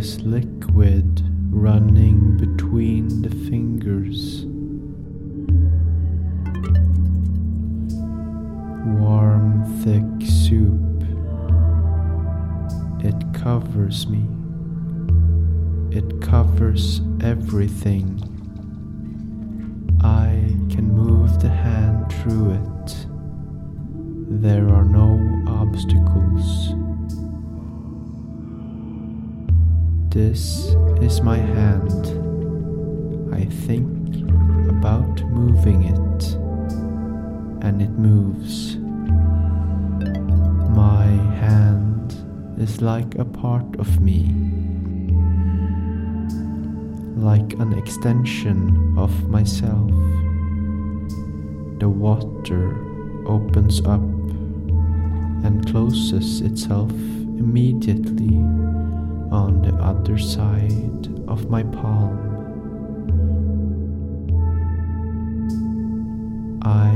this liquid running between the fingers. Warm, thick soup. It covers me. It covers everything. I can move the hand through it. There are no obstacles. This is my hand. I think about moving it, and it moves. My hand is like a part of me, like an extension of myself. The water opens up and closes itself immediately on the other side of my palm. I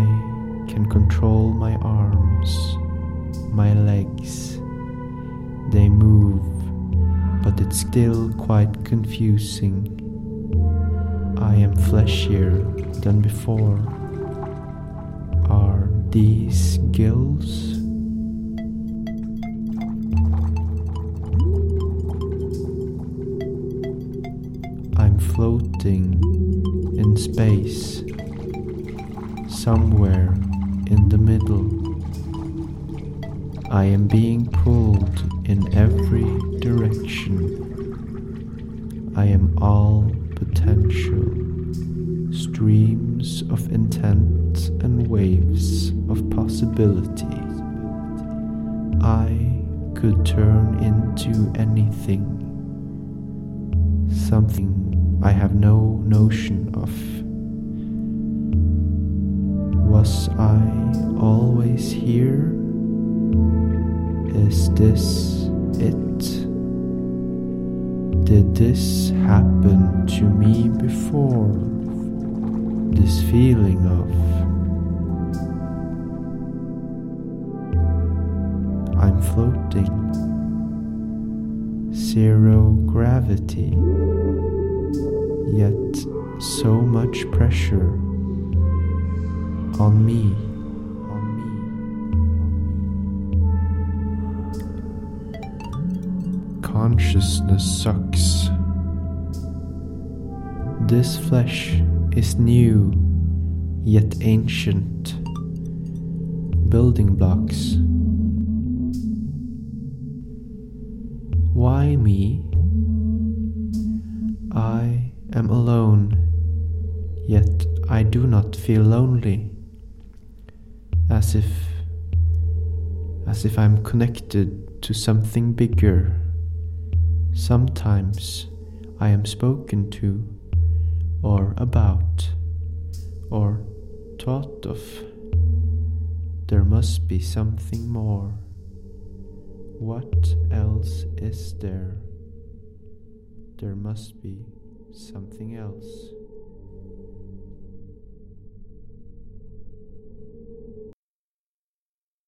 can control my arms, my legs. They move, but it's still quite confusing. I am fleshier than before. Are these gills? Floating in space, somewhere in the middle. I am being pulled in every direction. I am all potential, streams of intent and waves of possibility. I could turn into anything something I have no notion of. Was I always here? Is this it? Did this happen to me before? This feeling of I'm floating zero gravity, yet so much pressure on me. Consciousness sucks. This flesh is new, yet ancient. Building blocks. Why me? I am alone, yet I do not feel lonely. As if as if I'm connected to something bigger. Sometimes I am spoken to or about or thought of. There must be something more. What else is there? There must be something else.